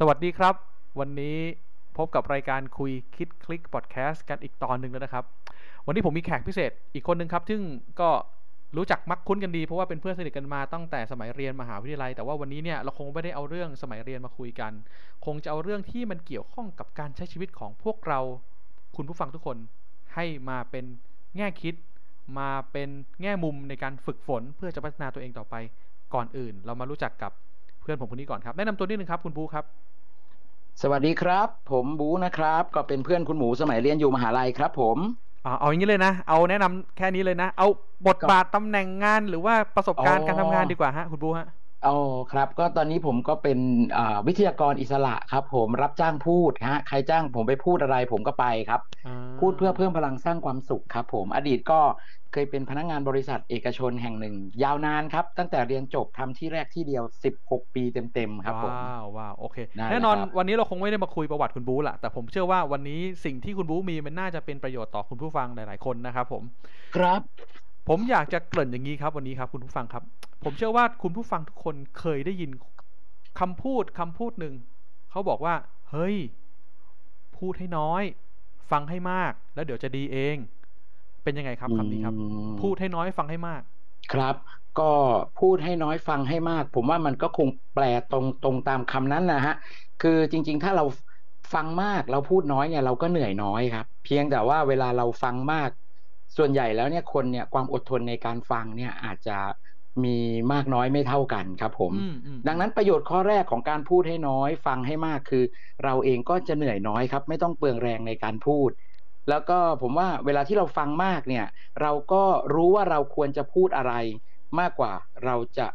สวัสดีครับ วันนี้พบกับรายการคุยคิดคลิกพอดแคสต์กันอีกตอนหนึ่งแล้วนะครับ วันนี้ผมมีแขกพิเศษอีกคนหนึ่งครับ ซึ่งก็รู้จักมักคุ้นกันดี เพราะว่าเป็นเพื่อนสนิทกันมาตั้งแต่สมัยเรียนมหาวิทยาลัย แต่ว่าวันนี้เนี่ยเราคงไม่ได้เอาเรื่องสมัยเรียนมาคุยกัน คงจะเอาเรื่องที่มันเกี่ยวข้องกับการใช้ชีวิตของพวกเราคุณผู้ฟังทุกคนให้มาเป็นแง่คิด มาเป็นแง่มุมในการฝึกฝน เพื่อจะพัฒนาตัวเองต่อไปก่อนอื่น เรามารู้จักกับเพื่อนผมคนนี้ก่อนครับแนะนำตัวนิดนึงครับคุณบูครับ สวัสดีครับ ผมบูนะครับ ก็เป็นเพื่อนคุณหมูสมัยเรียนอยู่มหาลัยครับ ผมอ่าเอาอย่างนี้เลยนะ เอาแนะนำแค่นี้เลยนะ เอาบทบาทตำแหน่งงานหรือว่าประสบการณ์การทำงานดีกว่าฮะคุณบูฮะ อ๋อครับ ก็ตอนนี้ผมก็เป็นวิทยากรอิสระครับ ผมรับจ้างพูดฮะใครจ้างผมไปพูดอะไรผมก็ไปครับ พูดเพื่อเพิ่มพลังสร้างความสุขครับ ผมอดีตก็เคยเป็นพนักงานบริษัทเอกชนแห่งหนึ่ง ยาวนานครับ ตั้งแต่เรียนจบทำที่แรกที่เดียว 16 ปีเต็ม ๆ ครับผมว้าวว้าวโอเคนั่นแหละแน่นอนครับวันนี้เราคงไม่ได้มาคุยประวัติคุณบู๊ละแต่ผมเชื่อว่าวันนี้สิ่งที่คุณบู๊มีมันน่าจะเป็นประโยชน์ต่อคุณผู้ฟังหลาย ๆ คนนะครับผม ครับ ผมอยากจะเกริ่นอย่างนี้ครับ วันนี้ครับ คุณผู้ฟังครับ ผมเชื่อว่าคุณผู้ฟังทุกคนเคยได้ยินคำพูดคำพูดหนึ่งเขาบอกว่า เฮ้ย พูดให้น้อย ฟังให้มาก แล้วเดี๋ยวจะดีเอง เป็นยังไงครับคำนี้ครับอืมพูดให้น้อยฟังให้มาก ครับ ก็พูดให้น้อยฟังให้มาก ผมว่ามันก็คงแปลตรงตรงตามคำนั้นนะฮะคือจริง ๆ ถ้าเราฟังมากเราพูดน้อยเนี่ยเราก็เหนื่อยน้อยครับ เพียงแต่ว่าเวลาเราฟังมาก ส่วนใหญ่แล้วเนี่ยคนเนี่ยความอดทนในการฟังเนี่ยอาจจะมีมากน้อยไม่เท่ากันครับผมอืมอืมดังนั้นประโยชน์ข้อแรกของการพูดให้น้อย ฟังให้มากคือ เราเองก็จะเหนื่อยน้อยครับ ไม่ต้องเปลืองแรงในการพูด แล้วก็ผมว่าเวลาที่เราฟังมากเนี่ย เราก็รู้ว่าเราควรจะพูดอะไร มากกว่าเราจะ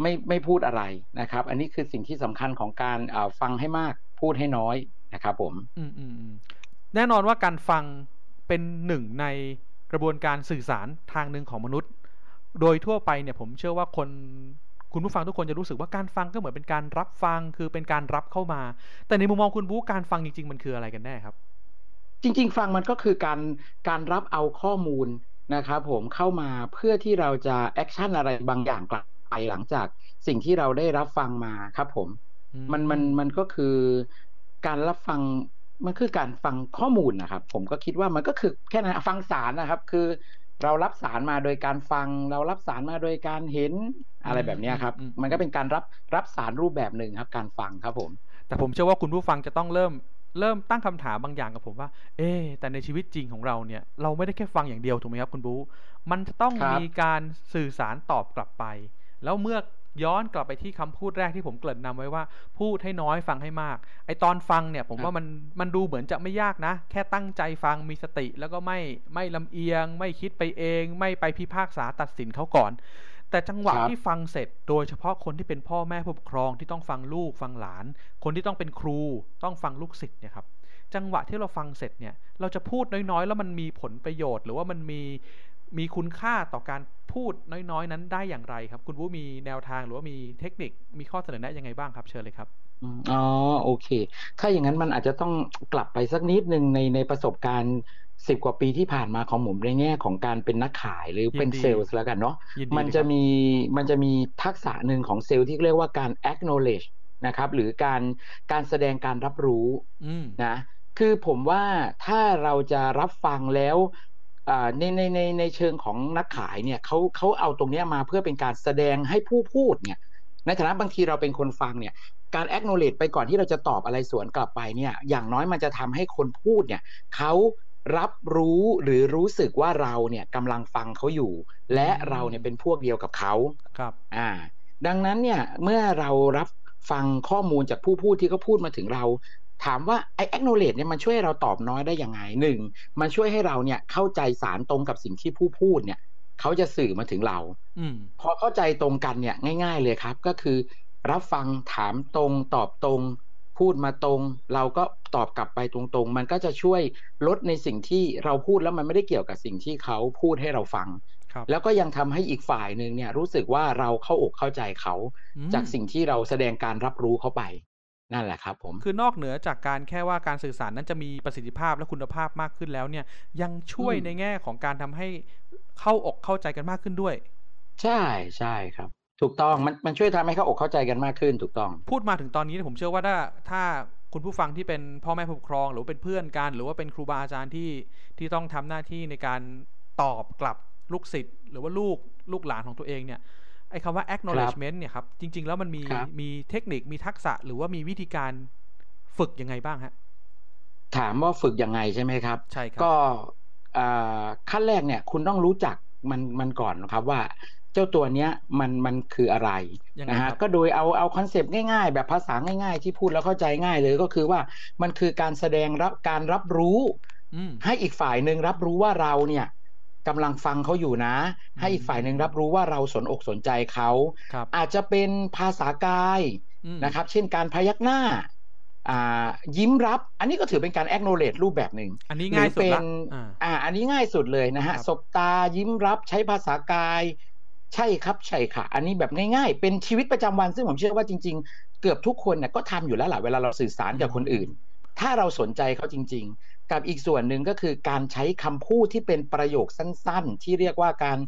ไม่ไม่พูดอะไรนะครับ อันนี้คือสิ่งที่สำคัญของการเอ่อฟังให้มากพูดให้น้อยนะครับผม อืมอืมอืมแน่นอนว่าการฟังเป็นหนึ่งใน กระบวนการสื่อสารทางหนึ่งของมนุษย์ โดยทั่วไปเนี่ยผมเชื่อว่าคนคุณผู้ฟังทุกคนจะรู้สึกว่าการฟังก็เหมือนเป็นการรับฟังคือเป็นการรับเข้ามา แต่ในมุมมองคุณบู๊การฟังจริง ๆ มันคืออะไรกันแน่ครับ จริง ๆ ฟังมันก็คือการการรับเอาข้อมูลนะครับผมเข้ามาเพื่อที่เราจะ action อะไรบางอย่างกลับไปหลังจากสิ่งที่เราได้รับฟังมาครับผมอืมมันมันมันก็คือการรับฟัง มันคือการฟังข้อมูลนะครับ ผมก็คิดว่ามันก็คือแค่นั้นฟังสารนะครับ คือเรารับสารมาโดยการฟัง เรารับสารมาโดยการเห็นอะไรแบบเนี้ยครับ มันก็เป็นการรับรับสารรูปแบบหนึ่งครับ การฟังครับผม แต่ผมเชื่อว่าคุณผู้ฟังจะต้องเริ่มเริ่มตั้งคำถามบางอย่างกับผมว่า เอ๊ะแต่ในชีวิตจริงของเราเนี่ย เราไม่ได้แค่ฟังอย่างเดียวถูกไหมครับคุณบู๊มันจะต้องครับมีการสื่อสารตอบกลับไป แล้วเมื่อ ย้อนกลับไปที่คำพูดแรกที่ผมเกริ่นนำไว้ว่า พูดให้น้อยฟังให้มาก ไอตอนฟังเนี่ย ผมว่ามันมันดูเหมือนจะไม่ยากนะ แค่ตั้งใจฟังมีสติ แล้วก็ไม่ไม่ลำเอียง ไม่คิดไปเอง ไม่ไปพิพากษาตัดสินเขาก่อน แต่จังหวะครับที่ฟังเสร็จ โดยเฉพาะคนที่เป็นพ่อแม่ผู้ปกครองที่ต้องฟังลูกฟังหลาน คนที่ต้องเป็นครูต้องฟังลูกศิษย์เนี่ยครับจังหวะที่เราฟังเสร็จเนี่ย เราจะพูดน้อยๆ แล้วมันมีผลประโยชน์ หรือว่ามันมี มีคุณค่าต่อการพูดน้อยๆ นั้นได้อย่างไรครับ คุณวูมีแนวทางหรือว่ามีเทคนิคมีข้อเสนอแนะยังไงบ้างครับเชิญเลยครับอืมอ๋อโอเค ถ้าอย่างนั้นมันอาจจะต้องกลับไปสักนิดหนึ่งในในประสบการณ์สิบกว่าปีที่ผ่านมาของผมในแง่ของการเป็นนักขายหรือเป็นยินดีเซลล์แล้วกันเนาะยินดีมันเลยจะครับมีมันจะมีทักษะหนึ่งของเซลล์ที่เรียกว่าการ acknowledge นะครับ หรือการการแสดงการรับรู้อืมนะคือผมว่าถ้าเราจะรับฟังแล้วอ่า ในในในในเชิงของนักขายเนี่ยเขาเขาเอาตรงเนี้ยมาเพื่อเป็นการแสดงให้ผู้พูดเนี่ยในฐานะบางทีเราเป็นคนฟังเนี่ยการ acknowledge ไปก่อนที่เราจะตอบอะไรสวนกลับไปเนี่ยอย่างน้อยมันจะทำให้คนพูดเนี่ยเขารับรู้หรือรู้สึกว่าเราเนี่ยกำลังฟังเขาอยู่ และเราเนี่ยเป็นพวกเดียวกับเขาครับอ่าดังนั้นเนี่ยเมื่อเรารับฟังข้อมูลจากผู้พูดที่เขาพูดมาถึงเรา ถามว่าไอ้ acknowledge เนี่ยมันช่วยให้เราตอบน้อยได้ยังไงหนึ่งมันช่วยให้เราเนี่ยเข้าใจสารตรงกับสิ่งที่ผู้พูดเนี่ยเขาจะสื่อมาถึงเราอืมพอเข้าใจตรงกันเนี่ยง่าย ๆ เลยครับ ก็คือ รับฟังถามตรงตอบตรง พูดมาตรง เราก็ตอบกลับไปตรงๆ มันก็จะช่วยลดในสิ่งที่เราพูดแล้วมันไม่ได้เกี่ยวกับสิ่งที่เขาพูดให้เราฟังครับแล้วก็ยังทำให้อีกฝ่ายหนึ่งเนี่ยรู้สึกว่าเราเข้าอกเข้าใจเขาอืมจากสิ่งที่เราแสดงการรับรู้เขาไป นั่นแหละครับผม คือนอกเหนือจากการแค่ว่าการสื่อสารนั้นจะมีประสิทธิภาพและคุณภาพมากขึ้นแล้วเนี่ย ยังช่วยอืม ในแง่ของการทำให้เข้าอกเข้าใจกันมากขึ้นด้วย ใช่ ใช่ครับ ถูกต้อง มัน มันช่วยทำให้เขาอกเข้าใจกันมากขึ้น ถูกต้อง พูดมาถึงตอนนี้ผมเชื่อว่าถ้าถ้าคุณผู้ฟังที่เป็นพ่อแม่ผู้ปกครอง หรือเป็นเพื่อนกัน หรือว่าเป็นครูบาอาจารย์ที่ที่ต้องทำหน้าที่ในการตอบกลับลูกศิษย์หรือว่าลูกลูกหลานของตัวเองเนี่ยไอ้คำว่า acknowledgement เนี่ยครับจริง ๆ แล้วมันมีครับมีเทคนิคมีทักษะหรือว่ามีวิธีการฝึกยังไงบ้างฮะถามว่าฝึกยังไงใช่ไหมครับ ใช่ครับ ก็อ่าขั้นแรกเนี่ย คุณต้องรู้จักมันมันก่อนนะครับว่าเจ้าตัวเนี้ยมันมันคืออะไรยังไงนะคฮะรับก็โดยเอาเอาคอนเซปต์ง่ายๆ แบบภาษาง่ายๆ ที่พูดแล้วเข้าใจง่ายเลยก็คือว่ามันคือการแสดงรับการรับรู้อืมให้อีกฝ่ายหนึ่งรับรู้ว่าเราเนี่ย กำลังฟังเขาอยู่นะ ให้อีกฝ่ายหนึ่งรับรู้ว่าเราสนอกสนใจเขาครับอาจจะเป็นภาษากายอืมนะครับ เช่นการพยักหน้าอ่ายิ้มรับ อันนี้ก็ถือเป็นการ acknowledge รูปแบบหนึ่งอันนี้ง่ายสุดหรือเป็ละนอ่าอ่า อันนี้ง่ายสุดเลยนะฮะครับสบตายิ้มรับใช้ภาษากาย ใช่ครับใช่ค่ะ อันนี้แบบง่ายๆ เป็นชีวิตประจำวันซึ่งผมเชื่อว่าจริง ๆ เกือบทุกคนเนี่ยก็ทำอยู่แล้วแหละเวลาเราสื่อสารกับคนอื่น ถ้าเราสนใจเขาจริง ๆ กับอีกส่วนหนึ่งก็คือการใช้คำพูดที่เป็นประโยคสั้น ๆ ที่เรียกว่าการ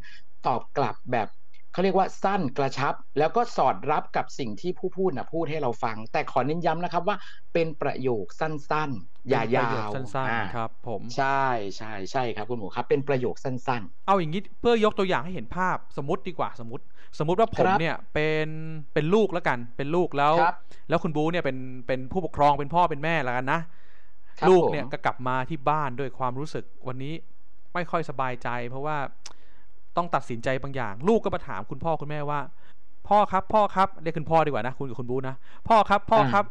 ตอบกลับแบบเขาเรียกว่าสั้นกระชับ แล้วก็สอดรับกับสิ่งที่ผู้พูดนะพูดให้เราฟัง แต่ขอเน้นย้ำนะครับว่าเป็นประโยคสั้นๆ อย่าเป็นประยาโยควสั้นอ่าๆครับผมใช่ใช่ใช่ครับคุณหมูครับ เป็นประโยคสั้นเอาอย่างนี้เพื่อยกตัวอย่างให้เห็นภาพสมมติดีกว่าสมมติ สมมติว่าผมครับเนี่ยเป็นเป็นลูกแล้วกันเป็นลูกแล้วครับแล้วคุณบูเนี่ยเป็นเป็นผู้ปกครองเป็นพ่อเป็นแม่แล้วกันนะครับ ลูกเนี่ยผมก็กลับมาที่บ้านด้วยความรู้สึกวันนี้ไม่ค่อยสบายใจ เพราะว่าต้องตัดสินใจบางอย่าง ลูกก็มาถามคุณพ่อคุณแม่ว่า พ่อครับ พ่อครับเรียกคุณพ่อดีกว่านะคุณกับคุณบูนะพ่อครับ พ่อครับ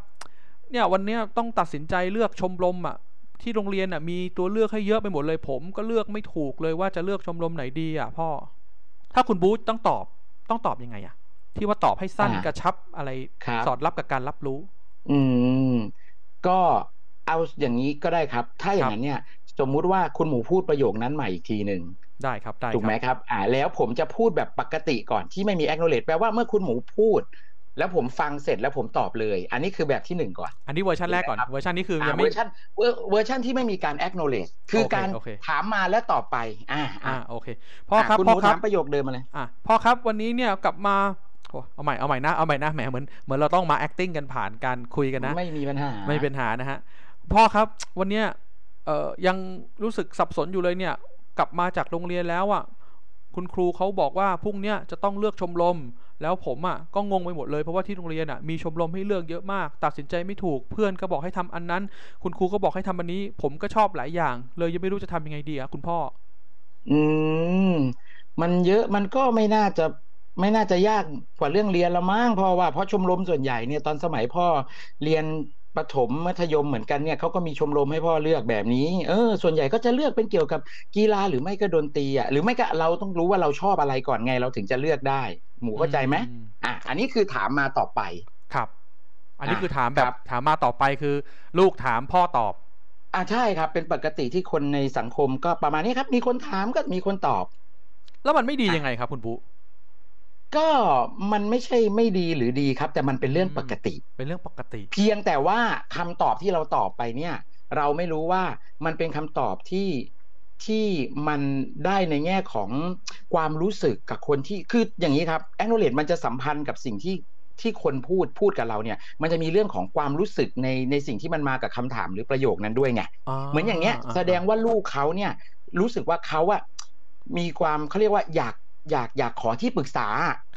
เนี่ยวันเนี้ยต้องตัดสินใจเลือกชมรมอะที่โรงเรียนอะมีตัวเลือกให้เยอะไปหมดเลยผม ก็เลือกไม่ถูกเลยว่าจะเลือกชมรมไหนดีอะ พ่อ ถ้าคุณบูธต้องตอบต้องตอบยังไงอะ ที่ว่าตอบให้สั้นอ่ากระชับอะไรครับสอดรับกับการรับรู้ๆอืม ก็ เอาอย่างนี้ก็ได้ครับ ถ้าอย่างนั้นเนี่ย สมมุติว่าคุณหมูพูดประโยคนั้นใหม่อีกทีหนึ่งได้ครับได้ถูกไหมครับครับอ่าแล้วผมจะพูดแบบปกติก่อนที่ไม่มี acknowledge แปลว่าเมื่อคุณหมูพูด แล้วผมฟังเสร็จแล้วผมตอบเลย อันนี้คือแบบที่หนึ่งก่อน อันนี้เวอร์ชันแรกก่อนครับเวอร์ชันนี้คือยัอ่างเวไม่อร์ชันเวอร์เวอร์ชันที่ไม่มีการ acknowledge คือโอเคการโอเคถามมาแล้วตอบไปอ่าอ่าอ่าโอเคพ่อครับคุณหพ่อมูครัถาบมประโยคเดิมมาเลยอะพ่อครับวันนี้เนี่ยกลับมาโอ้เอาใหม่เอาใหม่นะเอาใหม่นะแหมเหมือนเหมือนเราต้องมา acting กันผ่านการคุยกันนะ ไม่มีปัญหาไม่เป็นปัญหานะฮะ พ่อครับวันเนี้ยเอ่อยังรู้สึกสับสนอยู่เลยเนี่ย กลับมาจากโรงเรียนแล้วอะคุณครูเขาบอกว่าพรุ่งเนี้ยจะต้องเลือกชมรมแล้วผมอะก็งงไปหมดเลยเพราะว่าที่โรงเรียนอะมีชมรมให้เลือกเยอะมาก ตัดสินใจไม่ถูกเพื่อนก็บอกให้ทำอันนั้น คุณครูก็บอกให้ทำอันนี้ ผมก็ชอบหลายอย่าง เลยยังไม่รู้จะทำยังไงดีอะคุณพ่อ อืมมันเยอะมันก็ไม่น่าจะไม่น่าจะยากกว่าเรื่องเรียนละมั้งเพราะว่าเพราะชมรมส่วนใหญ่เนี่ยตอนสมัยพ่อเรียน ประถมมัธยมเหมือนกันเนี่ยเขาก็มีชมรมให้พ่อเลือกแบบนี้ เออ ส่วนใหญ่ก็จะเลือกเป็นเกี่ยวกับกีฬาหรือไม่ก็ดนตรีอะหรือไม่ก็เราต้องรู้ว่าเราชอบอะไรก่อนไงเราถึงจะเลือกได้ หมูเข้าใจไหมอืมอะอันนี้คือถามมาต่อไปครับ อันนี้อะคือถามแบครับบถามมาต่อไปคือ ลูกถามพ่อตอบอ่าใช่ครับ เป็นปกติที่คนในสังคมก็ประมาณนี้ครับ มีคนถามก็มีคนตอบ แล้วมันไม่ดีอะยังไงครับ คุณปุ๊ ก็มันไม่ใช่ไม่ดีหรือดีครับ แต่มันเป็นเรื่องอืมปกติ เป็นเรื่องปกติ เพียงแต่ว่าคำตอบที่เราตอบไปเนี่ย เราไม่รู้ว่ามันเป็นคำตอบที่ที่มันได้ในแง่ของความรู้สึกกับคนที่คืออย่างนี้ครับแองโนเลตมันจะสัมพันธ์กับสิ่งที่ที่คนพูดพูดกับเราเนี่ย มันจะมีเรื่องของความรู้สึกในในสิ่งที่มันมากับคำถามหรือประโยคนั้นด้วยไงเหมือนอย่างเงี้ยแสดงว่าลูกเขาเนี่ยรู้สึกว่าเขาอะมีความเขาเรียกว่าอยาก อยากอยากขอที่ปรึกษา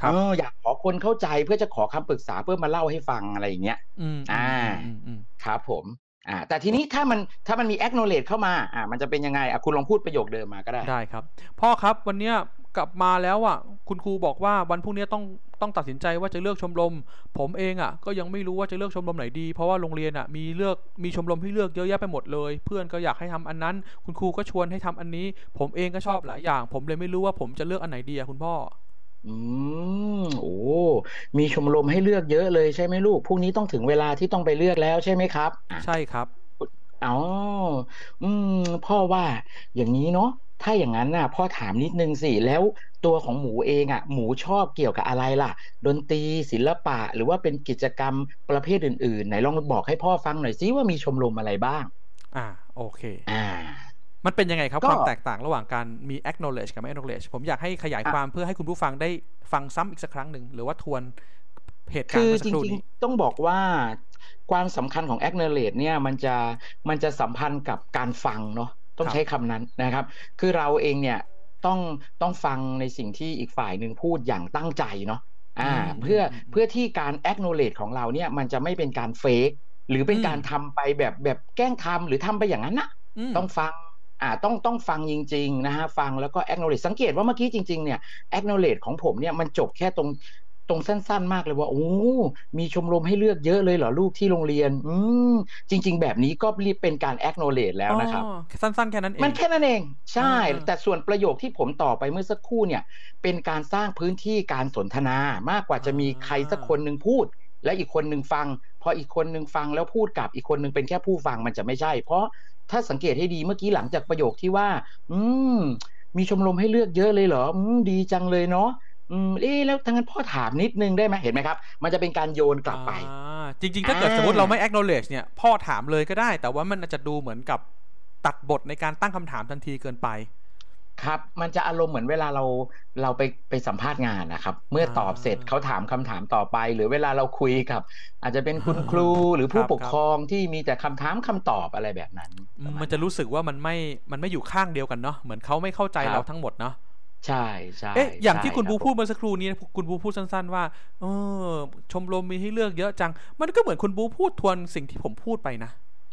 ครับเอออยากขอคนเข้าใจเพื่อจะขอคำปรึกษาเพื่อมาเล่าให้ฟังอะไรอย่างเงี้ยอืมอ่าอืมอืมครับผมอ่าแต่ทีนี้ถ้ามันถ้ามันมี acknowledge เข้ามาอ่ามันจะเป็นยังไงอะคุณลองพูดประโยคเดิมมาก็ได้ได้ครับ พ่อครับวันเนี้ย กลับมาแล้วอะคุณครูบอกว่าวันพรุ่งนี้ต้องต้องตัดสินใจว่าจะเลือกชมรม ผมเองอะ ก็ยังไม่รู้ว่าจะเลือกชมรมไหนดี เพราะว่าโรงเรียนอะมีเลือกมีชมรมให้เลือกเยอะแยะไปหมดเลย เพื่อนก็อยากให้ทำอันนั้น คุณครูก็ชวนให้ทำอันนี้ ผมเองก็ชอบหลายอย่าง ผมเลยไม่รู้ว่าผมจะเลือกอันไหนดีอะคุณพ่อ อืมโอ้มีชมรมให้เลือกเยอะเลยใช่ไหมลูกพรุ่งนี้ต้องถึงเวลาที่ต้องไปเลือกแล้วใช่ไหมครับอะใช่ครับอ๋ออืม พ่อว่าอย่างนี้เนาะ ถ้าอย่างนั้นน่ะพ่อถามนิดนึงสิ แล้วตัวของหมูเองอะ หมูชอบเกี่ยวกับอะไรล่ะ ดนตรีศิลปะหรือว่าเป็นกิจกรรมประเภทอื่นๆ ไหนลองบอกให้พ่อฟังหน่อยสิว่ามีชมรมอะไรบ้าง อ่าโอเค อ่า มันเป็นยังไงครับก็ความแตกต่างระหว่างการมี acknowledge กับไม่ acknowledge ผมอยากให้ขยายอะความเพื่อให้คุณผู้ฟังได้ฟังซ้ำอีกสักครั้งหนึ่งหรือว่าทวนเหตุการคืณ์อเมื่อสัจกครู่ริงนี้ๆต้องบอกว่าความสำคัญของ acknowledge เนี่ยมันจะมันจะสัมพันธ์กับการฟังเนาะ ต้องครับใช้คำนั้นนะครับ คือเราเองเนี่ยต้องต้องฟังในสิ่งที่อีกฝ่ายหนึ่งพูดอย่างตั้งใจเนาะอ่าอืมเพื่ออมอืมเพื่อที่การ acknowledge ของเราเนี่ยมันจะไม่เป็นการเฟกหรือเป็นอืมการทำไปแบบแบบแกล้งทำหรือทำไปอย่างนั้นนะมต้องฟังอ่าต้องต้องฟังจริง ๆ นะฮะ ฟังแล้วก็ acknowledge สังเกตว่าเมื่อกี้จริง ๆ เนี่ย acknowledge ของผมเนี่ยมันจบแค่ตรง ตรงสั้นๆมากเลยว่าโอ้มีชมรมให้เลือกเยอะเลยเหรอลูกที่โรงเรียน อืมจริง ๆ แบบนี้ก็รีบเป็นการ acknowledge แล้วนะครับอ๋อสั้นๆแค่นั้นเองมันแค่นั้นเอง ใช่อ่าแต่ส่วนประโยคที่ผมต่อไปเมื่อสักครู่เนี่ย เป็นการสร้างพื้นที่การสนทนามากกว่าจะมีใครสักคนหนึ่งพูด และอีกคนหนึ่งฟัง พออีกคนหนึ่งฟังแล้วพูดกลับอีกคนหนึ่งเป็นแค่ผู้ฟังมันจะไม่ใช่ เพราะถ้าสังเกตให้ดีเมื่อกี้หลังจากประโยคที่ว่า อืมมีชมรมให้เลือกเยอะเลยเหรออืมดีจังเลยเนาะ อืมเอ๊ะแล้วทั้างนั้นพ่อถามนิดนึงได้ไหมเห็นไหมครับ มันจะเป็นการโยนกลับไปอ่าจริง ๆ ถ้าเกิดอ่าสมมติเราไม่ acknowledge เนี่ย พ่อถามเลยก็ได้ แต่ว่ามันอาจจะดูเหมือนกับตัดบทในการตั้งคำถามทันทีเกินไป ครับ มันจะอารมณ์เหมือนเวลาเราเราไปไปสัมภาษณ์งานนะครับ เมื่อตอบเสร็จอ่าเขาถามคำถามต่อไป หรือเวลาเราคุยกับ อาจจะเป็นคุณครูหรือผู้ครับปกครองที่มีแต่คำถามคำตอบอะไรแบบนั้นอืปมรมาณมันจะรู้สึกว่ามันไม่มันไม่อยู่ข้างเดียวกันเนาะเหมือนเขาไม่เข้าใจครับเราทั้งหมดเนาะ ใช่ใช่เอ๊ะอย่างที่ใช่คุณบูรับพูดเมื่อสักครู่นี้คุณบูพูดสั้น ๆ ว่าเออชมรมมีให้เลือกเยอะจัง มันก็เหมือนคุณบูพูดทวนสิ่งที่ผมพูดไปนะ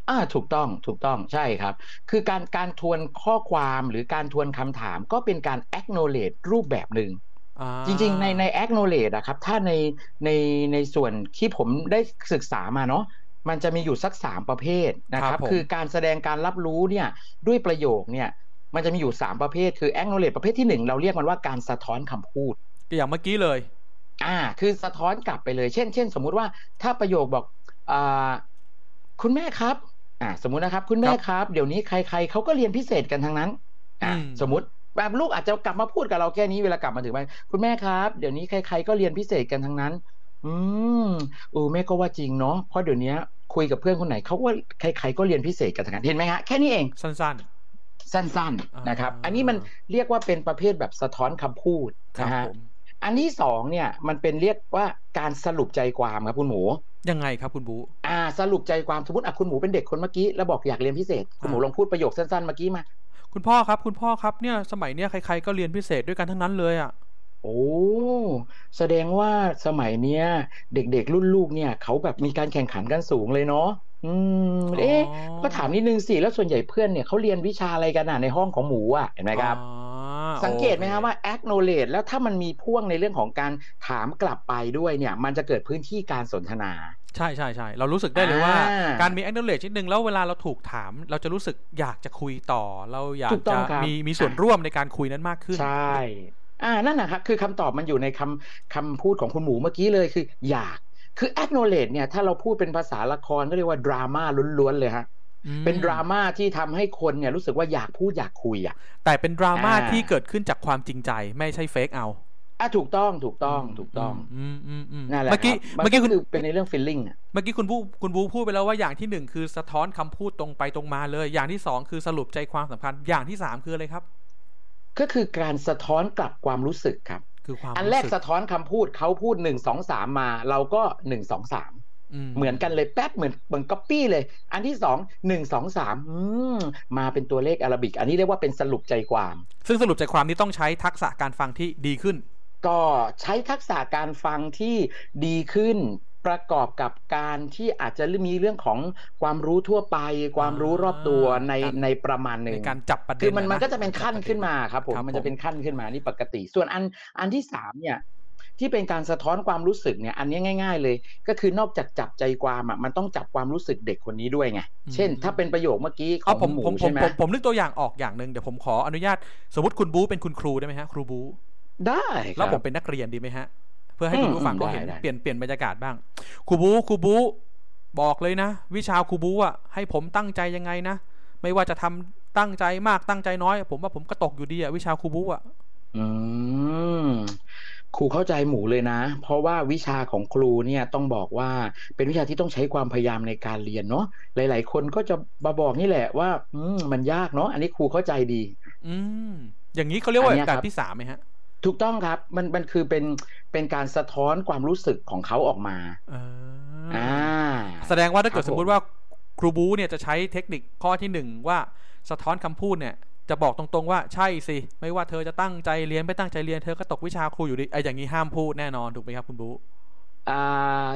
อ่าถูกต้องถูกต้องใช่ครับ คือการการทวนข้อความหรือการทวนคำถามก็เป็นการ acknowledge รูปแบบหนึ่งอ่าจริงๆ ในใน acknowledge อะครับถ้าในในในส่วนที่ผมได้ศึกษามาเนาะมันจะมีอยู่สักสามประเภทนะคครัรับบผมคือการแสดงการรับรู้เนี่ยด้วยประโยคเนี่ย มันจะมีอยู่สามประเภท คือ acknowledge ประเภทที่หนึ่งเราเรียกมันว่าการสะท้อนคำพูดอย่างเมื่อกี้เลย อ่า คือสะท้อนกลับไปเลย เช่น เช่น สมมุติว่าถ้าประโยคบอกอ่าคุณแม่ครับ อ่า สมมุตินะครับ คุณแม่ครับครับเดี๋ยวนี้ใคร ๆเขาก็เรียนพิเศษกันทั้งนั้น อ่าอืมสมมติแบบลูกอาจจะกลับมาพูดกับเราแค่นี้เวลากลับมาถึงบ้านคุณแม่ครับ เดี๋ยวนี้ใคร ๆ ก็เรียนพิเศษกันทั้งนั้น อืมเออแม่ก็ว่าจริงเนาะเพราะเดี๋ยวนี้คุยกับเพื่อนคนไหนเขาว่าใคร ๆ ก็เรียนพิเศษกันทั้งนั้นเห็นไหมฮะแค่นี้เองสั้น สั้นอ่าๆนะครับนอันนี้มันเรียกว่าเป็นประเภทแบบสะท้อนคำพูดๆครับนะฮะผมอันที่สองเนี่ยมันเป็นเรียกว่าการสรุปใจความครับคุณหมูยังไงครับคุณบูอ่า สรุปใจความสมมติอะคุณหมูเป็นเด็กคนเมื่อกี้แล้วบอกอยากเรียนพิเศษ คุณหมูอ่าลองพูดประโยคสั้นๆเมื่อกี้มา คุณพ่อครับ คุณพ่อครับเนี่ยสมัยเนี้ยใครๆก็เรียนพิเศษด้วยกันทั้งนั้นเลยอะโอ้แสดงว่าสมัยเนี้ย เด็กๆรุ่นลูกเนี่ยเขาแบบมีการแข่งขันกันสูงเลยเนาะ อืมเอ๊ะอ๋อก็ถามนิดนึงสิแล้วส่วนใหญ่เพื่อนเนี่ยเขาเรียนวิชาอะไรกันอะในห้องของหมูอะเห็นไหมครับอ๋อสังเกตไหมครับโอว่า acknowledge แล้วถ้ามันมีพ่วงในเรื่องของการถามกลับไปด้วยเนี่ย มันจะเกิดพื้นที่การสนทนา ใช่ใช่ใช่เรารู้สึกได้เลยว่าอ่าการมี acknowledge นิดนึงแล้วเวลาเราถูกถาม เราจะรู้สึกอยากจะคุยต่อ เราอยากถูกต้จะองครับมีมีส่วนร่วมในการคุยนั้นมากขึ้นใช่อ่านั่นนะครับคือคำตอบมันอยู่ในคำคำพูดของคุณหมูเมื่อกี้เลยคือ อยาก คือ acknowledge เนี่ยถ้าเราพูดเป็นภาษาละครก็เรียกว่าดราม่าล้วนๆเลยฮะอืมเป็นดราม่าที่ทำให้คนเนี่ยรู้สึกว่าอยากพูดอยากคุยอะแต่เป็นดราม่าอ่าที่เกิดขึ้นจากความจริงใจไม่ใช่เฟกเอาอะถูกต้องถูกต้องถูกต้องอืมอืมอืมนั่นแหละเมื่อกี้ครับเมื่อกี้คุณคือเป็นในเรื่อง feeling อะเมื่อกี้คุณบูคุณบูพูดไปแล้วว่าอย่างที่หนึ่งคือสะท้อนคำพูดตรงไปตรงมาเลย อย่างที่สองคือสรุปใจความสำคัญอย่างที่สามคืออะไรครับ ก็คือการสะท้อนกลับความรู้สึกครับ คือความอันแรกสึสะท้อนคำพูดเขาพูดหนึ่งสองสามมา เราก็หนึ่งสองสามเหมือนกันเลยแป๊บเหมือนเหมือนก๊อปปี้เลย อันที่สองหนึ่งสองสามอืมมาเป็นตัวเลขอาราบิก อันนี้เรียกว่าเป็นสรุปใจความ ซึ่งสรุปใจความนี้ต้องใช้ทักษะการฟังที่ดีขึ้น ก็ใช้ทักษะการฟังที่ดีขึ้น ประกอบกับการที่อาจจะมีเรื่องของความรู้ทั่วไป ความรู้รอบตัวในการในประมาณหนึ่ในงการจับประเด็นคือมันนะมันก็จะเป็นขั้นขึ้นมาครับผมครับมันจะเป็นผมขั้นขึ้นมานี่ปกติ ส่วนอันอันที่สามเนี่ยที่เป็นการสะท้อนความรู้สึกเนี่ยอันนี้ง่าย ๆ เลย ก็คือนอกจากจับใจความอะมันต้องจับความรู้สึกเด็กคนนี้ด้วยไงเช่น ถ้าเป็นประโยคเมื่อกี้ขเอาองผมหมูผมผใช่มไหมผมผมนึกตัวอย่างออกอย่างหนึ่งเดี๋ยวผมขออนุญาต สมมติคุณบูเป็นคุณครูได้ไหมฮะครูบูได้คแล้วรับผมเป็นนักเรียนดีไหมฮะ เพื่อให้อืมคุณผู้ฟังอืมเขาเห็นได้ได้เปลี่ยนเปลี่ยนบรรยากาศบ้างครูบูครูบูบอกเลยนะ วิชาครูบูอะให้ผมตั้งใจยังไงนะไม่ว่าจะทำตั้งใจมากตั้งใจน้อย ผมว่าผมก็ตกอยู่ดีอะวิชาครูบูอะอืมครูเข้าใจหมูเลยนะ เพราะว่าวิชาของครูเนี่ยต้องบอกว่าเป็นวิชาที่ต้องใช้ความพยายามในการเรียนเนาะหลาย ๆ คนก็จะมาบอกนี่แหละว่า อืมมันยากเนาะอันนี้ครูเข้าใจดี อืมอย่างนี้เขาเรียกว่าอันเนี้ยการครับที่สามไหมฮะ ถูกต้องครับ มันมันคือเป็นเป็นการสะท้อนความรู้สึกของเขาออกมาเอออ่าแสดงว่าถ้าเกิดครับสมมุติว่าครูบูเนี่ยจะใช้เทคนิคข้อที่หนึ่งว่าสะท้อนคำพูดเนี่ยจะบอกตรงๆว่าใช่สิ ไม่ว่าเธอจะตั้งใจเรียนไม่ตั้งใจเรียนเธอก็ตกวิชาครูอยู่ดีไอ้อย่างนี้ห้ามพูดแน่นอนถูกไหมครับคุณบูอ่า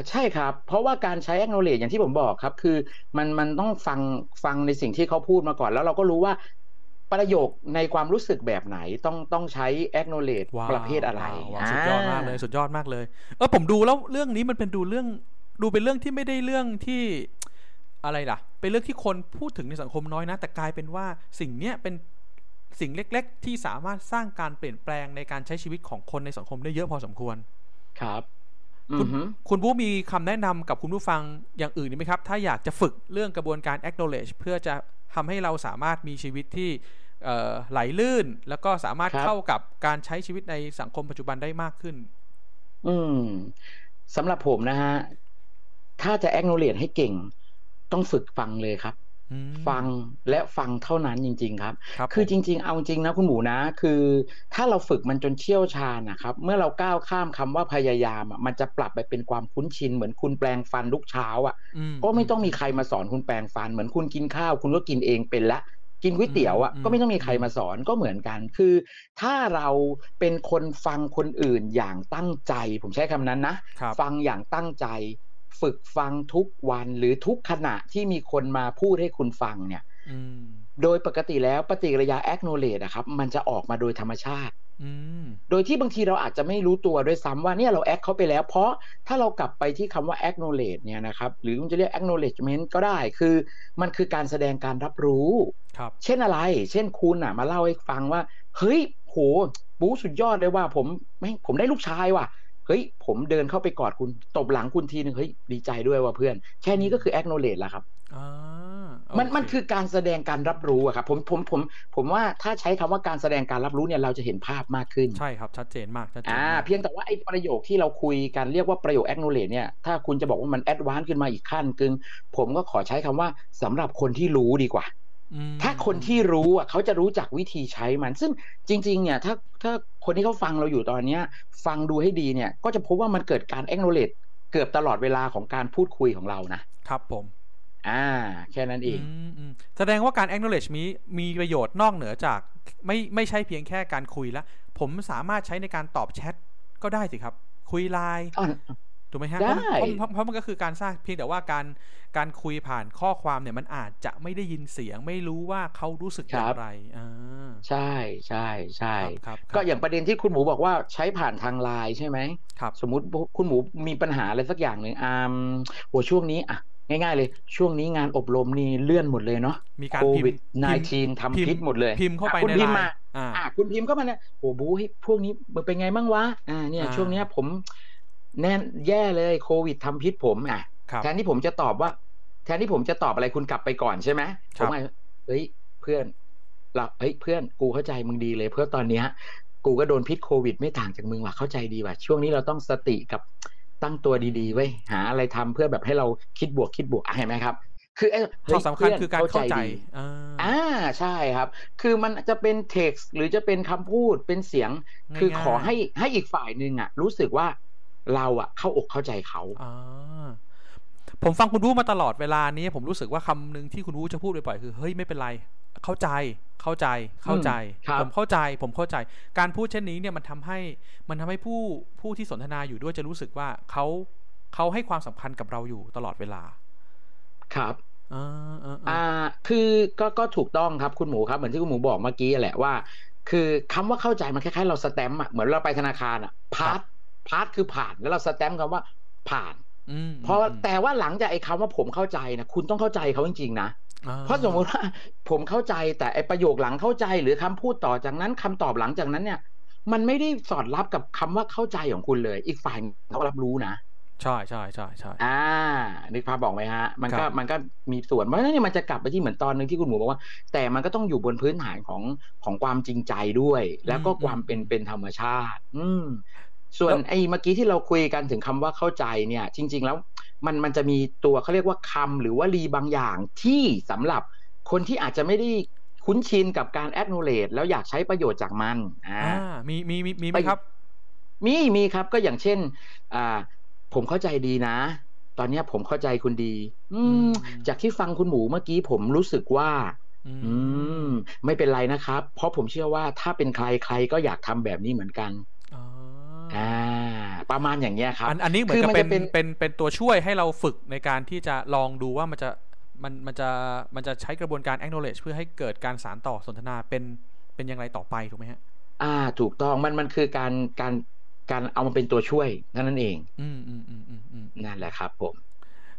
ใช่ครับ เพราะว่าการใช้ acknowledge อย่างที่ผมบอกครับ คือมันมันต้องฟังฟังในสิ่งที่เขาพูดมาก่อน แล้วเราก็รู้ว่า ประโยคในความรู้สึกแบบไหนต้องต้องใช้ acknowledge ว้าวประเภทอะไรว้าวสุดยอดมากเลยสุดยอดมากเลย เออผมดูแล้วเรื่องนี้มันเป็นดูเรื่องดูเป็นเรื่องที่ไม่ได้เรื่องที่อะไรล่ะ เป็นเรื่องที่คนพูดถึงในสังคมน้อยนะ แต่กลายเป็นว่าสิ่งเนี้ยเป็นสิ่งเล็ก ๆ ที่สามารถสร้างการเปลี่ยนแปลงในการใช้ชีวิตของคนในสังคมได้เยอะพอสมควร ครับอืคุณอหือคุณบู๊มีคำแนะนำกับคุณผู้ฟังอย่างอื่นไหมครับ ถ้าอยากจะฝึกเรื่องกระบวนการ acknowledge เพื่อจะ ทำให้เราสามารถมีชีวิตที่เอ่อไหลลื่น แล้วก็สามารถครับเข้ากับการใช้ชีวิตในสังคมปัจจุบันได้มากขึ้น อืมสำหรับผมนะฮะ ถ้าจะ acknowledge ให้เก่ง ต้องฝึกฟังเลยครับอืม ฟังและฟังเท่านั้นจริง ๆ ครับครับคือผมจริง ๆ เอาจริงนะคุณหมูนะ คือ ถ้าเราฝึกมันจนเชี่ยวชาญนะครับ เมื่อเราก้าวข้ามคำว่าพยายามอะมันจะปรับไปเป็นความคุ้นชิน เหมือนคุณแปลงฟันทุกเช้าอะอืก็ไม่ต้องมีใครมาสอนคุณแปลงฟัน เหมือนคุณกินข้าว คุณก็กินเองเป็นละกินก๋วยเตี๋ยวอะก็ไม่ต้องมีใครมาสอนก็เหมือนกัน คือ ถ้าเราเป็นคนฟังคนอื่นอย่างตั้งใจ ผมใช้คำนั้นนะครับฟังอย่างตั้งใจ ฝึกฟังทุกวันหรือทุกขณะที่มีคนมาพูดให้คุณฟังเนี่ยอืมโดยปกติแล้วปฏิกิริยา acknowledge อะครับ มันจะออกมาโดยธรรมชาติอืมโดยที่บางทีเราอาจจะไม่รู้ตัวด้วยซ้ำว่าเนี่ยเรา act เขาไปแล้ว เพราะถ้าเรากลับไปที่คำว่า acknowledge เนี่ยนะครับหรือมันจะเรียก acknowledgement ก็ได้คือ มันคือการแสดงการรับรู้ครับเช่นอะไร เช่นคุณอะมาเล่าให้ฟังว่า เฮ้ยโหบู๊สุดยอดเลยว่าผมไม่ผมได้ลูกชายว่ะ เฮ้ย ผมเดินเข้าไปกอดคุณตบหลังคุณทีหนึ่งเฮ้ยดีใจด้วยว่าเพื่อน แค่นี้ก็คือ acknowledge แล้วครับอ่ามันโเมันคือการแสดงการรับรู้อะครับผมผมผมผมว่าถ้าใช้คำว่าการแสดงการรับรู้เนี่ยเราจะเห็นภาพมากขึ้น ใช่ครับ ชัดเจนมากชัดเจนอ่ามากเพียงแต่ว่าไอ้ประโยคที่เราคุยกันเรียกว่าประโยค acknowledge เนี่ยถ้าคุณจะบอกว่ามัน advance ขึ้นมาอีกขั้นกึงผมก็ขอใช้คำว่าสำหรับคนที่รู้ดีกว่าอืม ถ้าคนที่รู้อะเขาจะรู้จักวิธีใช้มัน ซึ่งจริง ๆ เนี่ย ถ้าถ้าคนที่เขาฟังเราอยู่ตอนเนี้ย ฟังดูให้ดีเนี่ย ก็จะพบว่ามันเกิดการ acknowledge เกือบตลอดเวลาของการพูดคุยของเรานะครับผม อ่า แค่นั้นเองมอืมแสดงว่าการ acknowledge มีมีประโยชน์นอกเหนือจากไม่ไม่ใช่เพียงแค่การคุยละผมสามารถใช้ในการตอบแชทก็ได้สิครับ คุยไลน์อะ ถูกไหมฮะได้เพราะเพราะเพราะมันก็คือการสร้างเพียงแต่ว่าการการคุยผ่านข้อความเนี่ยมันอาจจะไม่ได้ยินเสียง ไม่รู้ว่าเขารู้สึกอย่างไรอ่าใช่ใช่ใช่ครับครับก็อย่างประเด็นที่คุณหมูบอกว่าใช้ผ่านทางไลน์ใช่ไหมครับ สมมุติคุณหมูมีปัญหาอะไรสักอย่างหนึ่งอ่าโหช่วงนี้อะง่ายๆเลยช่วงนี้งานอบรมนี่เลื่อนหมดเลยเนาะมีการโคพิมวิดพ์พิมพ์19ทำพิษหมดเลยพิมพ์เข้าไปอะคุณในพิมพ์ไลมาน์อ่าอะคุณพิมพ์เข้ามาเนี่ยโอ้บูเฮ้ยพวกนี้มันเป็นไงบ้างวะอ่าเนี่ยอ่าช่วงเนี้ยผม แน่นแย่เลยโควิดทำพิษผมอะครับแทนที่ผมจะตอบว่า แทนที่ผมจะตอบอะไรคุณกลับไปก่อนใช่ไหมคผรับมว่าเฮ้ยเพื่อนเราเฮ้ยเพื่อนกูเข้าใจมึงดีเลย เพื่อตอนเนี้ยกูก็โดนพิษโควิด ไม่ต่างจากมึงว่ะเข้าใจดีว่ะช่วงนี้เราต้องสติกับตั้งตัวดีๆไว้ยหาอะไรทำเพื่อแบบให้เราคิดบวกคิดบวกอะเห็นไหมครับ คือเอ้ยข้เฮ้อยสำคัญเพื่นคือการเข้าใจดีอ่าอ่าใช่ครับ คือมันจะเป็นเท็กซ์หรือจะเป็นคำพูดเป็นเสียง คือง่ายๆขอให้ให้อีกฝ่ายหนึ่งอะ รู้สึกว่า เราอะเข้าอกเข้าใจเขาอ่าผมฟังคุณรู้มาตลอดเวลานี้ ผมรู้สึกว่าคำหนึ่งที่คุณรู้จะพูดบ่อยๆคือเฮ้ยไม่เป็นไร เข้าใจเข้าใจเข้าใจอืมครับผมเข้าใจ ผมเข้าใจ การพูดเช่นนี้เนี่ยมันทำให้มันทำให้ผู้ผู้ที่สนทนาอยู่ด้วยจะรู้สึกว่าเขาเขาให้ความสำคัญกับเราอยู่ตลอดเวลา ครับอ่าอ่าอ่าอ่าคือก็ก็ถูกต้องครับคุณหมูครับเหมือนที่คุณหมูบอกเมื่อกี้แหละว่า คือคำว่าเข้าใจมันคล้ายๆเราสแตมป์อะเหมือนเราไปธนาคารอะพาร์ท พาร์ทคือผ่านแล้วเราสแตมป์คำว่าผ่านอืมเพราะอืมแต่ว่าหลังจากไอ้คำว่าผมเข้าใจนะคุณต้องเข้าใจเขาจริงๆนะอ่เพราะสมมติว่าผมเข้าใจแต่ไอ้ประโยคหลังเข้าใจหรือคำพูดต่อจากนั้นคำตอบหลังจากนั้นเนี่ย มันไม่ได้สอดรับกับคำว่าเข้าใจของคุณเลย อีกฝ่ายเขารับรู้นะใช่ใช่ใช่ใช่อ่านึกภาพบอกไหมฮะ มันก็ครับมันก็มีส่วนเพราะฉะนั้นเนี่ยมันจะกลับไปที่เหมือนตอนหนึ่งที่คุณหมูบอกว่า แต่มันก็ต้องอยู่บนพื้นฐานของของความจริงใจด้วย แล้วก็ความเป็นเป็นธรรมชาติ อืม ส่วนไอ้เมื่อกี้ที่เราคุยกันถึงคำว่าเข้าใจเนี่ย จริง ๆ แล้วมันมันจะมีตัวเขาเรียกว่าคำหรือว่าลีบางอย่างที่สำหรับคนที่อาจจะไม่ได้คุ้นชินกับการ acknowledge แล้วอยากใช้ประโยชน์จากมันอ่าอ่ามีมีมีมีไหมไปครับ มีมีครับก็อย่างเช่น อ่า ผมเข้าใจดีนะ ตอนเนี้ยผมเข้าใจคุณดีอืมอืม จากที่ฟังคุณหมูเมื่อกี้ผมรู้สึกว่าอือืม ไม่เป็นไรนะครับ เพราะผมเชื่อว่าถ้าเป็นใครใครก็อยากทำแบบนี้เหมือนกัน อ๋ออ่าประมาณอย่างเงี้ยครับอันอันนี้เหมือนคือกับมันเป็จะนเป็นเป็นเป็นตัวช่วยให้เราฝึกในการที่จะลองดูว่ามันจะมันมันจะมันจะใช้กระบวนการ acknowledge เพื่อให้เกิดการสารต่อสนทนาเป็นเป็นอย่างไรต่อไปถูกไหมฮะ อ่า ถูกต้องมันมันคือการการการเอามาเป็นตัวช่วยเท่านั้นเอง อืมอืมอืมอืมอืมนั่นแหละครับผม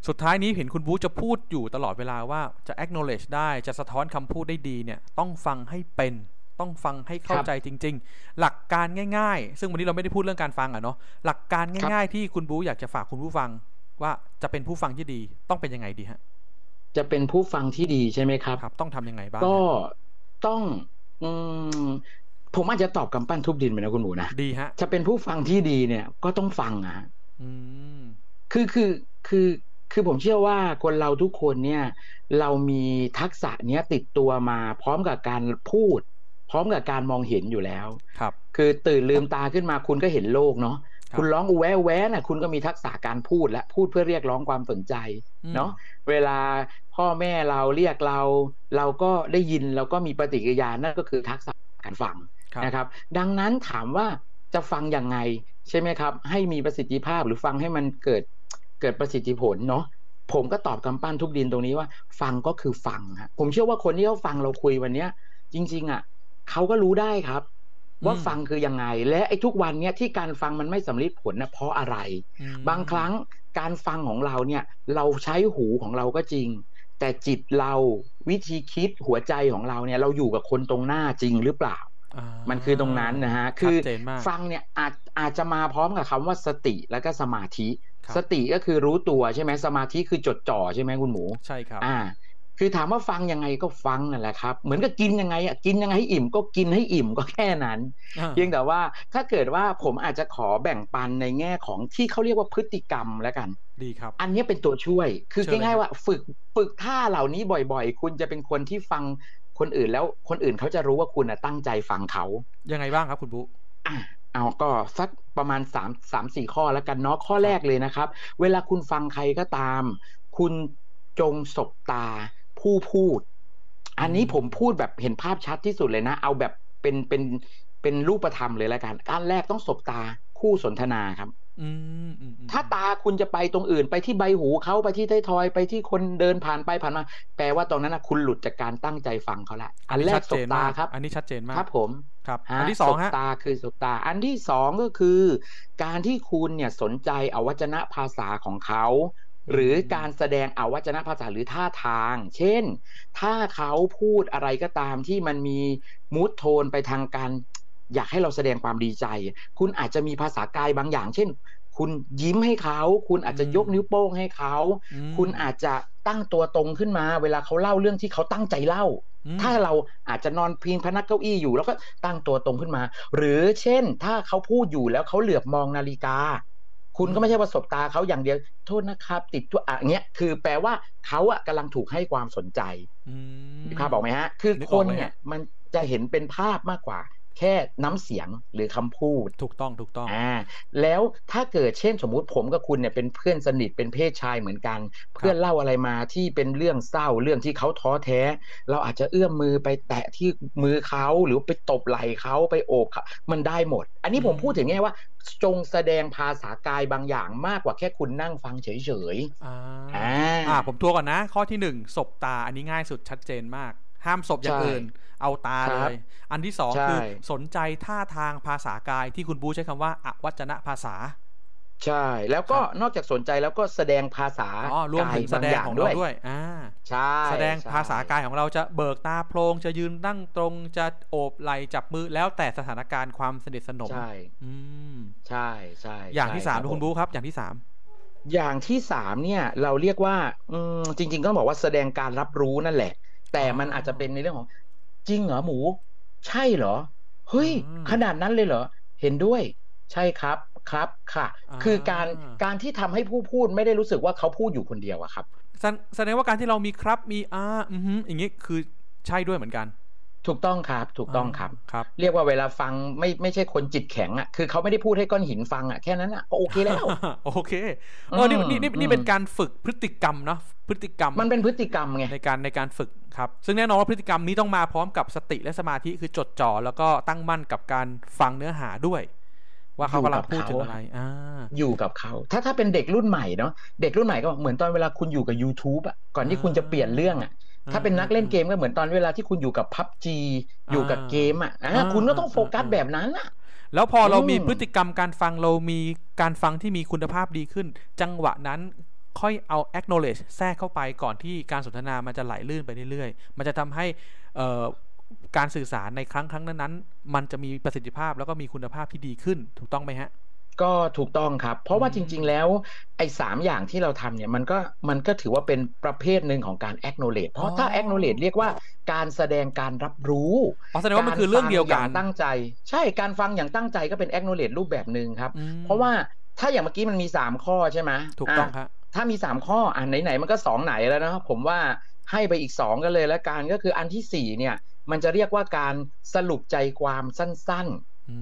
สุดท้ายนี้เห็นคุณบูจะพูดอยู่ตลอดเวลาว่าจะ acknowledge ได้จะสะท้อนคำพูดได้ดีเนี่ย ต้องฟังให้เป็น ต้องฟังให้เข้าครับใจจริง ๆ หลักการง่าย ๆ ซึ่งวันนี้เราไม่ได้พูดเรื่องการฟังอะเนาะหลักการง่าย ๆ ที่คุณบูอยากจะฝากคุณผู้ฟัง ว่าจะเป็นผู้ฟังที่ดีต้องเป็นยังไงดีฮะจะเป็นผู้ฟังที่ดีใช่ไหมครับครับ ต้องทำยังไงบ้างก็ฮะต้องอืมผมอาจจะตอบกำปั้นทุบดินไปนะคุณหมูนะดีฮะจะเป็นผู้ฟังที่ดีเนี่ย ก็ต้องฟังอะอืมคือคือคือคือผมเชื่อว่าคนเราทุกคนเนี่ย เรามีทักษะเนี้ยติดตัวมาพร้อมกับการพูด พร้อมกับการมองเห็นอยู่แล้วครับ คือตื่นลืมตาขึ้นมาคุณก็เห็นโลกเนาะครับคุณร้องอูแวแวน่ะคุณก็มีทักษะการพูดและพูดเพื่อเรียกร้องความสนใจอืมเนาะเวลาพ่อแม่เราเรียกเรา เราก็ได้ยินเราก็มีปฏิกิริยานั่นก็คือทักษะการฟังครับนะครับ ดังนั้นถามว่าจะฟังยังไงใช่ไหมครับ ให้มีประสิทธิภาพหรือฟังให้มันเกิดเกิดประสิทธิผลเนาะผมก็ตอบกำปั้นทุกดินตรงนี้ว่า ฟังก็คือฟังฮะผมเชื่อว่าคนที่เขาฟังเราคุยวันเนี้ย จริง ๆอะ เขาก็รู้ได้ครับ ว่าอืมฟังคือยังไง และไอ้ทุกวันเนี้ยที่การฟังมันไม่สำลิดผลนะเพราะอะไรอืมบางครั้งการฟังของเราเนี่ยเราใช้หูของเราก็จริง แต่จิตเราวิธีคิดหัวใจของเราเนี่ยเราอยู่กับคนตรงหน้าจริงหรือเปล่าอ่ามันคือตรงนั้นนะฮะ คืชัอดเจนมากฟังเนี่ยอาจอาจจะมาพร้อมกับคำว่าสติแล้วก็สมาธิครับสติก็คือรู้ตัวใช่ไหมสมาธิคือจดจ่อใช่ไหมคุณหมู ใช่ครับ อ่า คือถามว่าฟังยังไงก็ฟังนั่นแหละครับ เหมือนกับกินยังไงอะกินยังไงให้อิ่มก็กินให้อิ่มก็แค่นั้นอ่าเพียงแต่ว่าถ้าเกิดว่าผมอาจจะขอแบ่งปันในแง่ของที่เขาเรียกว่าพฤติกรรมแล้วกันดีครับอันนี้เป็นตัวช่วย คือเชิญเลยง่ายครับๆว่าฝึกฝึกท่าเหล่านี้บ่อยๆ คุณจะเป็นคนที่ฟังคนอื่นแล้วคนอื่นเขาจะรู้ว่าคุณน่ะตั้งใจฟังเขายังไงบ้างครับคุณบูอะเอาก็สักประมาณสามสามสี่ข้อแล้วกันเนาะข้อแรกเลยนะครับ เวลาคุณฟังใครก็ตาม คุณจงสบตา ผู้พูด อันนี้อืมผมพูดแบบเห็นภาพชัดที่สุดเลยนะ เอาแบบเป็นเป็นเป็นรูปธรรมเลยแล้วกันอันแรกต้องสบตาคู่สนทนาครับอืมอืมอืมถ้าตาคุณจะไปตรงอื่นไปที่ใบหูเขาไปที่ไทยทอยไปที่คนเดินผ่านไปผ่านมา แปลว่าตรงนั้นนะคุณหลุดจากการตั้งใจฟังเขาละอันแรชักดสเจบนตามากครับ อันนี้ชัดเจนมากครับ ผมครับฮะอันที่สองฮะบตาคือสบตา อันที่สองก็คือ การที่คุณเนี่ยสนใจอวัจนภาษาของเขา หรือการแสดงอวัจนภาษาหรือท่าทาง เช่น ถ้าเขาพูดอะไรก็ตามที่มันมีมูทโทนไปทางการ อยากให้เราแสดงความดีใจ คุณอาจจะมีภาษากายบางอย่าง เช่น คุณยิ้มให้เขา คุณอาจจะยกนิ้วโป้งให้เขาอืมคุณอาจจะตั้งตัวตรงขึ้นมา เวลาเขาเล่าเรื่องที่เขาตั้งใจเล่าอืมถ้าเราอาจจะนอนพิงพนักเก้าอี้อยู่ แล้วก็ตั้งตัวตรงขึ้นมา หรือเช่น ถ้าเขาพูดอยู่แล้วเขาเหลือบมองนาฬิกา คุณก็ไม่ใช่ว่าสบตาเขาอย่างเดียว โทษนะครับ ติดตัวอะเงี้ยคือแปลว่าเขาอะกำลังถูกให้ความสนใจอืมภาพบอกไหมฮะ คือนึกคออกนเลยฮะเนี่ยมันจะเห็นเป็นภาพมากกว่า แค่น้ำเสียงหรือคำพูดถูกต้องถูกต้องอ่าแล้วถ้าเกิดเช่นสมมุติผมกับคุณเนี่ยเป็นเพื่อนสนิทเป็นเพศชายเหมือนกัน เพื่อนเล่าอะไรมาที่เป็นเรื่องเศร้าเรื่องที่เขาท้อแท้ เราอาจจะเอื้อมมือไปแตะที่มือเขาหรือไปตบไหล่เขาไปโอบเขามันได้หมด อันนี้ผมอืมพูดถึงแง่ว่าจงแสดงภาษากายบางอย่างมากกว่าแค่คุณนั่งฟังเฉยอ่าๆอ่าอ่าผมทัวร์ก่อนนะ ข้อที่หนึ่งศบตาอันนี้ง่ายสุดชัดเจนมาก ห้ามศบอย่างใช่อื่น เอาตาคเลรับยอันที่สองใช่คือสนใจท่าทางภาษากายที่คุณบูใช้คำว่าอวัจนภาษา ใช่ แล้วก็นอกจากสนใจแล้วก็แสดงภาษาอ๋อรวมกายถึงแสบางดองย่างของด้เราวยด้วย อ่า ใช่ แสดงใช่ภาษากายของเราจะเบิกตาโพลงจะยืนนั่งตรงจะโอบไหล่จับมือแล้วแต่สถานการณ์ความสนิทสนม ใช่ อืม ใช่ใช่อย่างที่ใช่สามรับคุณผบูครับ อย่างที่สามอย่างที่สามเนี่ยเราเรียกว่าอืมจริงๆต้องบอกว่าแสดงการรับรู้นั่นแหละ แต่มันอาจจะเป็นในเรื่องของ จริงเหรอหมู ใช่เหรอ เฮ้ยอืมขนาดนั้นเลยเหรอ เห็นด้วย ใช่ครับครับค่ะอ่าคือการการที่ทำให้ผู้พูดไม่ได้รู้สึกว่าเขาพูดอยู่คนเดียวอะครับแสดแสดงว่าการที่เรามีครับมีอ่าอือฮึอย่างงี้คือใช่ด้วยเหมือนกัน ถูกต้องครับ ถูกต้องครับครับ เรียกว่าเวลาฟังไม่ไม่ใช่คนจิตแข็งอะคือเขาไม่ได้พูดให้ก้อนหินฟังอะแค่นั้นอะก็โอเคแล้วโอเคเออนี่อืมนี่นี่อืมนี่เป็นการฝึกพฤติกรรมเนาะพฤติกรรมมันเป็นพฤติกรรมไงในการในการฝึกครับ ซึ่งแน่นอนว่าพฤติกรรมนี้ต้องมาพร้อมกับสติและสมาธิคือจดจ่อแล้วก็ตั้งมั่นกับการฟังเนื้อหาด้วย ว่าเขากำลังพูดถึงอะไรอ่าอยู่กับเขา ถ้าถ้าเป็นเด็กรุ่นใหม่เนาะเด็กรุ่นใหม่ก็เหมือนตอนเวลาคุณอยู่กับ YouTube อะก่อนที่คุณจะเปลี่ยนเรื่องอะ ถ้าเป็นนักเล่นเกมก็เหมือนตอนเวลาที่คุณอยู่กับพับจีอยู่กับเกมอะอะคุณก็ต้องโฟกัสแบบนั้นอะแล้วพอเรามีอืมพฤติกรรมการฟังเรามีการฟังที่มีคุณภาพดีขึ้น จังหวะนั้นค่อยเอา acknowledge แทรกเข้าไปก่อนที่การสนทนามันจะไหลลื่นไปเรื่อยๆ มันจะทำให้เอ่อการสื่อสารในครั้งครั้งนั้นๆ มันจะมีประสิทธิภาพแล้วก็มีคุณภาพที่ดีขึ้น ถูกต้องไหมฮะ ก็ถูกต้องครับ เพราะว่าอืจมริง ๆ แล้วไอ้สามอย่างที่เราทำเนี่ยมันก็มันก็ถือว่าเป็นประเภทหนึ่งของการ acknowledge เพราะถ้า acknowledge เรียกว่าการแสดงการรับรู้อ๋อแสดงว่ามันคือเรื่องเดียวกันารฟังอย่างตั้งใจ ใช่การฟังอย่างตั้งใจก็เป็น acknowledge รูปแบบหนึ่งครับอืมเพราะว่าถ้าอย่างเมื่อกี้มันมีสามข้อใช่ไหมถูกต้องะครับถ้ามีสามข้ออะไหนๆมันก็สองไหนแล้วนะครับผมว่าให้ไปอีกสองกันเลยแล้วกันก็คืออันที่สี่เนี่ย มันจะเรียกว่าการสรุปใจความสั้นๆอื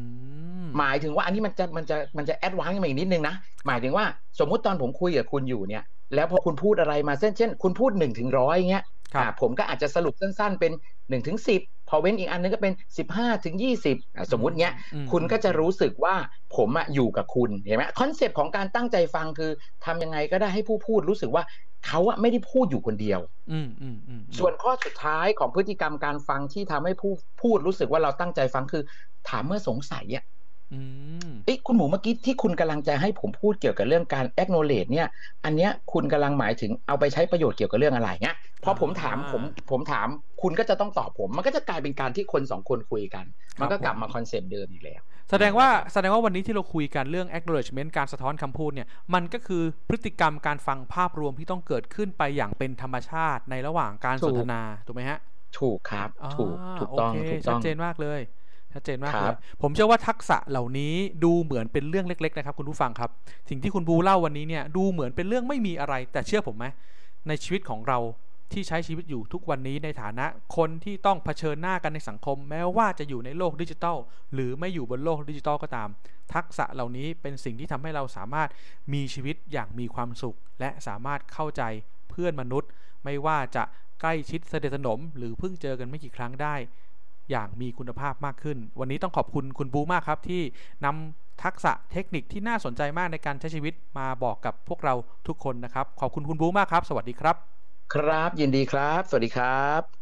ม หมายถึงว่าอันนี้มันจะมันจะมันจะ advance ขึ้นมาอีกนิดนึงนะ หมายถึงว่าสมมุติตอนผมคุยกับคุณอยู่เนี่ย แล้วพอคุณพูดอะไรมาเช่นเช่น คุณพูดหนึ่งถึงร้อยเงี้ยครับอ่าผมก็อาจจะสรุปสั้นๆเป็นหนึ่งถึงสิบพอเว้นอีกอันนึงก็เป็นสิบห้าถึงยี่สิบสมมุติเนี้ยอืมคุณก็จะรู้สึกว่าผมอะอยู่กับคุณเห็นไหม concept ของการตั้งใจฟังคือทำยังไงก็ได้ให้ผู้พูดรู้สึกว่าเขาอะไม่ได้พูดอยู่คนเดียวอืมอืมอืมส่วนข้อสุดท้ายของพฤติกรรมการฟังที่ทำให้ผู้พูดรู้สึกว่าเราตั้งใจฟังคือ ถามเมื่อสงสัยอะอืม เอ้ยคุณหมูเมื่อกี้ที่คุณกำลังจะให้ผมพูดเกี่ยวกับเรื่องการ acknowledge เนี่ย อันเนี้ยคุณกำลังหมายถึงเอาไปใช้ประโยชน์เกี่ยวกับเรื่องอะไรเงี้ยพอผมถามผมผมถามคุณก็จะต้องตอบผม มันก็จะกลายเป็นการที่คนสองคนคุยกัน มันก็กลับมาคอนเซปต์เดิมอีกแล้ว แสดงว่าแสดงว่าวันนี้ที่เราคุยกันเรื่อง acknowledgement การสะท้อนคำพูดเนี่ย มันก็คือพฤติกรรมการฟังภาพรวมที่ต้องเกิดขึ้นไปอย่างเป็นธรรมชาติในระหว่างการถูสกนทนาถูกไหมฮะ ถูกครับ ถูกาถูกต้องโเคถูกชัต้ดองเจนมากเลย ชัดเจนมากคเลรัยบผมเชื่อว่าทักษะเหล่านี้ดูเหมือนเป็นเรื่องเล็ก ๆ นะครับ คุณผู้ฟังครับ สิ่งที่คุณบูเล่าวันนี้เนี่ยดูเหมือนเป็นเรื่องไม่มีอะไร แต่เชื่อผมไหมในชีวิตของเราที่ใช้ชีวิตอยู่ทุกวันนี้ในฐานะคนที่ต้องเผชิญหน้ากันในสังคม แม้ว่าจะอยู่ในโลกดิจิทัล หรือไม่อยู่บนโลกดิจิทัลก็ตาม ทักษะเหล่านี้เป็นสิ่งที่ทำให้เราสามารถมีชีวิตอย่างมีความสุข และสามารถเข้าใจเพื่อนมนุษย์ ไม่ว่าจะใกล้ชิดสนิทสนม หรือเพิ่งเจอกันไม่กี่ครั้งได้ อย่างมีคุณภาพมากขึ้น วันนี้ต้องขอบคุณคุณบูมากครับที่นำทักษะเทคนิคที่น่าสนใจมากในการใช้ชีวิตมาบอกกับพวกเราทุกคนนะครับ ขอบคุณคุณบูมากครับ สวัสดีครับ ครับยินดีครับ สวัสดีครับ